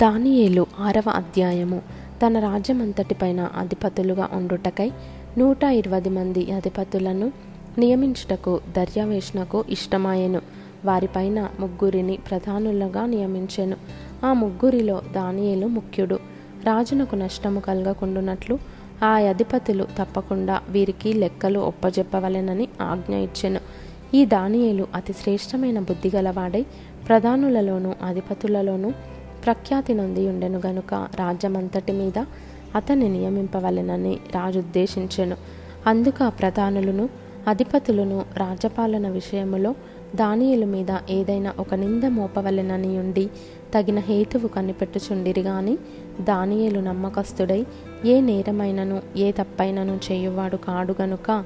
దానియేలు ఆరవ అధ్యాయము. తన రాజ్యమంతటిపైన అధిపతులుగా ఉండుటకై నూట ఇరవై మంది అధిపతులను నియమించుటకు దర్యావేషణకు ఇష్టమాయెను. వారిపైన ముగ్గురిని ప్రధానులుగా నియమించెను. ఆ ముగ్గురిలో దానియేలు ముఖ్యుడు. రాజునకు నష్టము కలగకుండునట్లు ఆ అధిపతులు తప్పకుండా వీరికి లెక్కలు ఒప్పజెప్పవలెనని ఆజ్ఞ ఇచ్చెను. ఈ దానియేలు అతి శ్రేష్టమైన బుద్ధి గలవాడై ప్రధానులలోనూ అధిపతులలోనూ ప్రఖ్యాతి నొంది ఉండెను గనుక రాజ్యమంతటి మీద అతన్ని నియమింపవలెనని రాజు ఉద్దేశించెను అందుకు ఆ ప్రధానులను అధిపతులను రాజ్యపాలన విషయములో దానియుల మీద ఏదైనా ఒక నింద మోపవలెనని ఉండి తగిన హేతువు కనిపెట్టుచుండిరి గాని దానియేలు నమ్మకస్తుడై ఏ నేరమైనను ఏ తప్పైనను చేయువాడు కాడు గనుక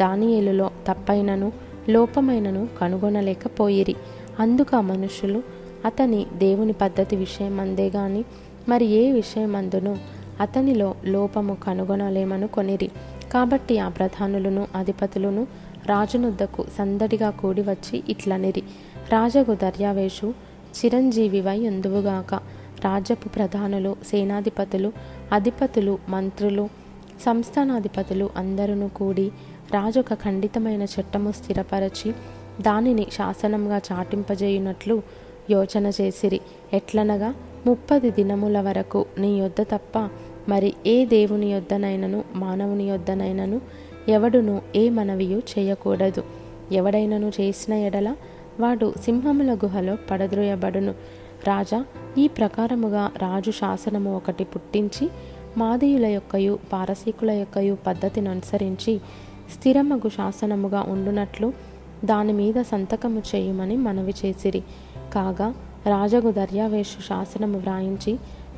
దానియేలులో తప్పైనను లోపమైనను కనుగొనలేకపోయిరి. అందుకు ఆ మనుషులు అతని దేవుని పద్ధతి విషయమందే గాని మరి ఏ విషయమందును అతనిలో లోపము కనుగొనలేమను కొనిరి. కాబట్టి ఆ ప్రధానులను అధిపతులను రాజునుద్దకు సందడిగా కూడి వచ్చి ఇట్లనిరి. రాజగు దర్యావేషు చిరంజీవివై ఎందువుగాక? రాజ్యపు ప్రధానులు సేనాధిపతులు అధిపతులు మంత్రులు సంస్థానాధిపతులు అందరూ కూడి రాజు ఒక ఖండితమైన చట్టము స్థిరపరచి దానిని శాసనంగా చాటింపజేయునట్లు యోచన చేసిరి. ఎట్లనగా ముప్పది దినముల వరకు నీ యొద్ద తప్ప మరి ఏ దేవుని యొద్దనైనను మానవుని యొద్దనైనను ఎవడును ఏ మనవియు చేయకూడదు. ఎవడైనను చేసిన ఎడల వాడు సింహముల గుహలో పడద్రోయబడును. రాజా ఈ ప్రకారముగా రాజు శాసనము ఒకటి పుట్టించి మాదీయుల యొక్కయు పారసీకుల యొక్కయు పద్ధతిని అనుసరించి స్థిరమగు శాసనముగా ఉండునట్లు దాని మీద సంతకము చేయమని మనవి చేసిరి. కాగా రాజగు దర్యావేషు శాసనము వ్రాయించి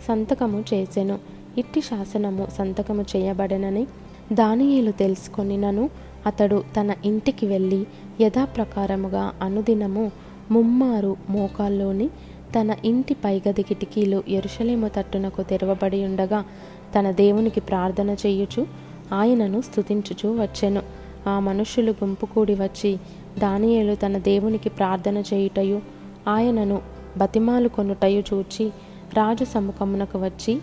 సంతకము చేసెను. ఇట్టి శాసనము సంతకము చేయబడనని దానియేలు తెలుసుకొనినను అతడు తన ఇంటికి వెళ్ళి యథాప్రకారముగా అనుదినము ముమ్మారు మోకాల్లోని తన ఇంటి పైగది కిటికీలు ఎరుషలేము తట్టునకు తెరవబడి ఉండగా తన దేవునికి ప్రార్థన చేయుచు ఆయనను స్తుతించుచూ వచ్చెను. ఆ మనుషులు గుంపు కూడి వచ్చి దానియేలు తన దేవునికి ప్రార్థన చేయుటయు ఆయనను బతిమాలు కొనుటయు చూచి రాజు సముఖమునకు వచ్చి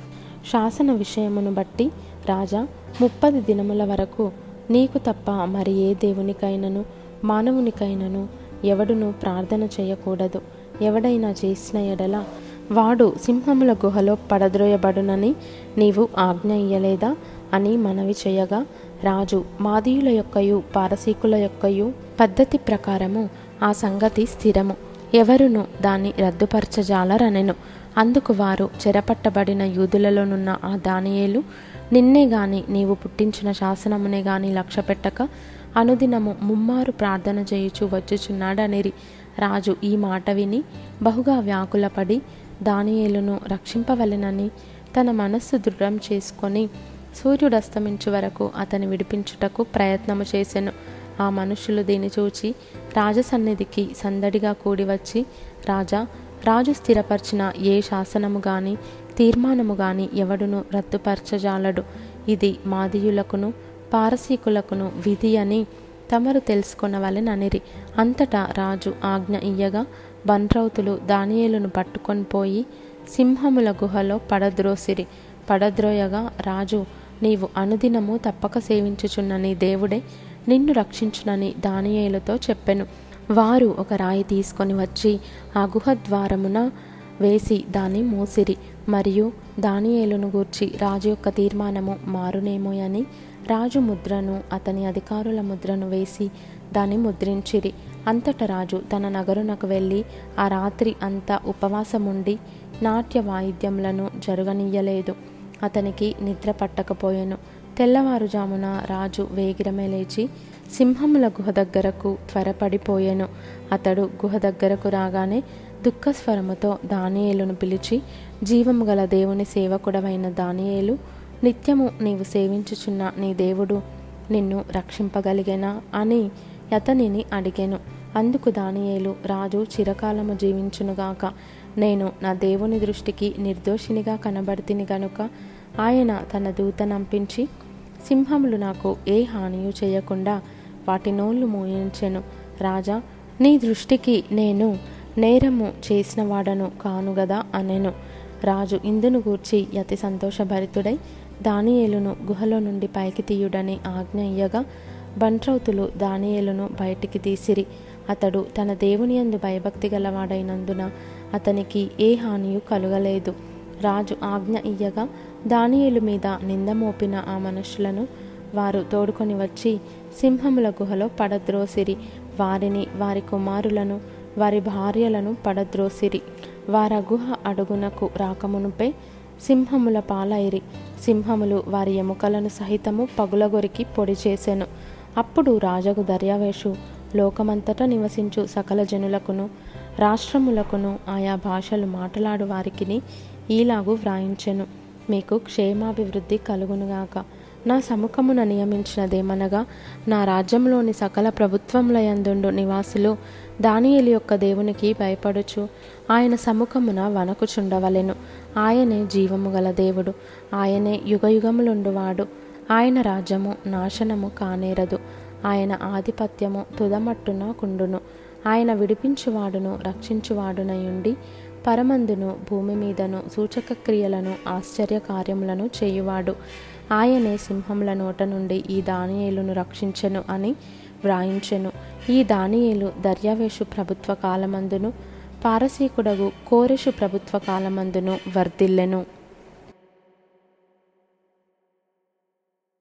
శాసన విషయమును బట్టి రాజా ముప్పది దినముల వరకు నీకు తప్ప మరి ఏ దేవునికైనను మానవునికైనను ఎవడును ప్రార్థన చేయకూడదు. ఎవడైనా చేసిన ఎడల వాడు సింహముల గుహలో పడద్రోయబడునని నీవు ఆజ్ఞ ఇయ్యలేదా? అని మనవి చేయగా రాజు మాదీయుల యొక్కయు పారసీకుల యొక్కయు పద్ధతి ప్రకారము ఆ సంగతి స్థిరము. ఎవరును దాన్ని రద్దుపరచజాలరనెను. అందుకు వారు చెరపట్టబడిన యూదులలోనున్న ఆ దానియేలు నిన్నే గాని నీవు పుట్టించిన శాసనమునే గాని లక్ష్యపెట్టక అనుదినము ముమ్మారు ప్రార్థన చేయుచు వచ్చుచున్నాడనిరి. రాజు ఈ మాట విని బహుగా వ్యాకులపడి దానియేలును రక్షింపవలెనని తన మనస్సు దృఢం చేసుకొని సూర్యుడస్తమించు వరకు అతని విడిపించుటకు ప్రయత్నము చేసెను. ఆ మనుషులు దీన్ని చూచి రాజసన్నిధికి సందడిగా కూడి వచ్చి రాజా రాజు స్థిరపరిచిన ఏ శాసనము గాని తీర్మానము గాని ఎవడును రద్దుపరచజాలడు. ఇది మాదీయులకును పారసీకులకును విధి అని తమరు తెలుసుకొనవలెననిరి. అంతటా రాజు ఆజ్ఞ ఇయ్యగా బన్రౌతులు దానియేలును పట్టుకొని పోయి సింహముల గుహలో పడద్రోసిరి. పడద్రోయగా రాజు నీవు అనుదినము తప్పక సేవించుచున్న నీ దేవుడే నిన్ను రక్షించునని దానియేలతో చెప్పెను. వారు ఒక రాయి తీసుకొని వచ్చి ఆ గుహ ద్వారమున వేసి దాన్ని మూసిరి. మరియు దానియేలును గూర్చి రాజు యొక్క తీర్మానము మారునేమోయని రాజు ముద్రను అతని అధికారుల ముద్రను వేసి దాన్ని ముద్రించిరి. అంతట రాజు తన నగరునకు వెళ్ళి ఆ రాత్రి అంతా ఉపవాసముండి నాట్య వాయిద్యములను జరగనీయలేదు. అతనికి నిద్ర పట్టకపోయెను. తెల్లవారుజామున రాజు వేగిరమే లేచి సింహముల గుహ దగ్గరకు త్వరపడిపోయెను. అతడు గుహ దగ్గరకు రాగానే దుఃఖస్వరముతో దానియేలును పిలిచి జీవము గల దేవుని సేవకుడవైన దానియేలు నిత్యము నీవు సేవించుచున్న నీ దేవుడు నిన్ను రక్షింపగలిగేనా అని అతనిని అడిగాను. అందుకు దానియేలు రాజు చిరకాలము జీవించునుగాక నేను నా దేవుని దృష్టికి నిర్దోషినిగా కనబడితిని గనుక ఆయన తన దూతనంపించి సింహములు నాకు ఏ హానియు చేయకుండా వాటి నోళ్ళు మూయించెను. రాజా నీ దృష్టికి నేను నేరము చేసిన వాడను కానుగదా అనెను. రాజు ఇందును గూర్చి అతి సంతోషభరితుడై దానియేలును గుహలో నుండి పైకి తీయుడని ఆజ్ఞ ఇయ్యగా బంట్రౌతులు దానియేలును బయటికి తీసిరి. అతడు తన దేవుని యందు భయభక్తి గలవాడైనందున అతనికి ఏ హానియు కలుగలేదు. రాజు ఆజ్ఞ ఇయ్యగా దానియుల మీద నింద మోపిన ఆ మనుషులను వారు తోడుకొని వచ్చి సింహముల గుహలో పడద్రోసిరి. వారిని వారి కుమారులను వారి భార్యలను పడద్రోసిరి. వార గుహ అడుగునకు రాకమునుపై సింహముల పాలైరి. సింహములు వారి ఎముకలను సహితము పగులగొరికి పొడి చేసెను. అప్పుడు రాజగు దర్యావేషు లోకమంతటా నివసించు సకల జనులకును రాష్ట్రములకును ఆయా భాషలు మాట్లాడు వారికిని ఈలాగు వ్రాయించెను. మీకు క్షేమాభివృద్ధి కలుగునుగాక. నా సముఖమున నియమించినదేమనగా నా రాజ్యంలోని సకల ప్రభుత్వములయందుండు నివాసులు దానియేలు యొక్క దేవునికి భయపడుచు ఆయన సముఖమున వనకుచుండవలెను ఆయనే జీవము గల దేవుడు. ఆయనే యుగయుగములుండువాడు. ఆయన రాజ్యము నాశనము కానేరదు. ఆయన ఆధిపత్యము తుదమట్టున కుండును. ఆయన విడిపించువాడును రక్షించువాడునయుండి పరమందును భూమి మీదను సూచక క్రియలను ఆశ్చర్య కార్యములను చేయువాడు. ఆయనే సింహముల నోట నుండి ఈ దానియేలును రక్షించెను అని వ్రాయించెను. ఈ దానియేలు దర్యావేషు ప్రభుత్వ కాలమందును పారసీకుడగు కోరెషు ప్రభుత్వ కాలమందును వర్ధిల్లెను.